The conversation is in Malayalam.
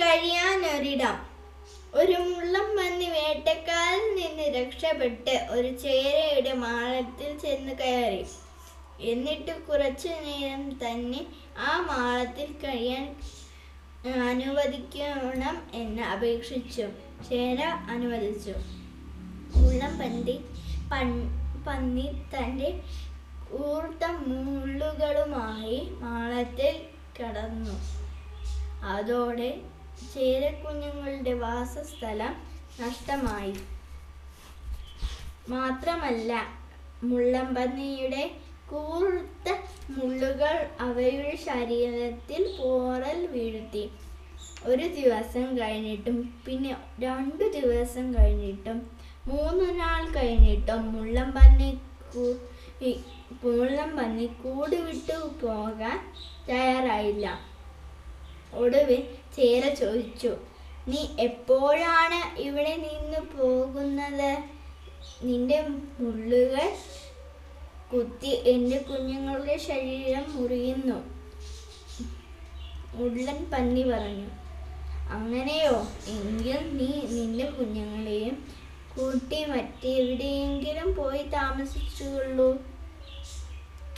കഴിയാനൊരിടം. ഒരു മുള്ളം പന്നി വേട്ടക്കാരിൽ നിന്ന് രക്ഷപ്പെട്ട് ഒരു ചേരയുടെ മാളത്തിൽ ചെന്ന് കയറി. എന്നിട്ട് കുറച്ചു നേരം തന്നെ ആ മാളത്തിൽ കഴിയാൻ അനുവദിക്കണം എന്ന് അപേക്ഷിച്ചു. ചേര അനുവദിച്ചു. മുള്ളം പന്തി പന്നി തന്റെ കൂർത്ത മുള്ളുകളുമായി മാളത്തിൽ കടന്നു. അതോടെ ചേരക്കുഞ്ഞുങ്ങളുടെ വാസസ്ഥലം നഷ്ടമായി. മാത്രമല്ല മുള്ളമ്പന്നിയുടെ കൂർത്ത മുള്ളുകൾ അവയുടെ ശരീരത്തിൽ പോറൽ വീഴ്ത്തി. ഒരു ദിവസം കഴിഞ്ഞിട്ടും പിന്നെ രണ്ടു ദിവസം കഴിഞ്ഞിട്ടും മൂന്ന് നാൾ കഴിഞ്ഞിട്ടും മുള്ളമ്പന്നി കൂ- മുള്ളം പന്നി കൂട് വിട്ടു പോകാൻ തയ്യാറായില്ല. ഒടുവിൽ ചേര ചോദിച്ചു നീ എപ്പോഴാണ് ഇവിടെ നിന്ന് പോകുന്നത്? നിന്റെ മുള്ളുകൾ കുത്തി എന്റെ കുഞ്ഞുങ്ങളുടെ ശരീരം മുറിയുന്നു. ഉള്ളൻ പന്നി പറഞ്ഞു അങ്ങനെയോ? എങ്കിൽ നീ നിന്റെ കുഞ്ഞുങ്ങളെയും കൂട്ടി മറ്റെവിടെയെങ്കിലും പോയി താമസിച്ചുകൊള്ളൂ.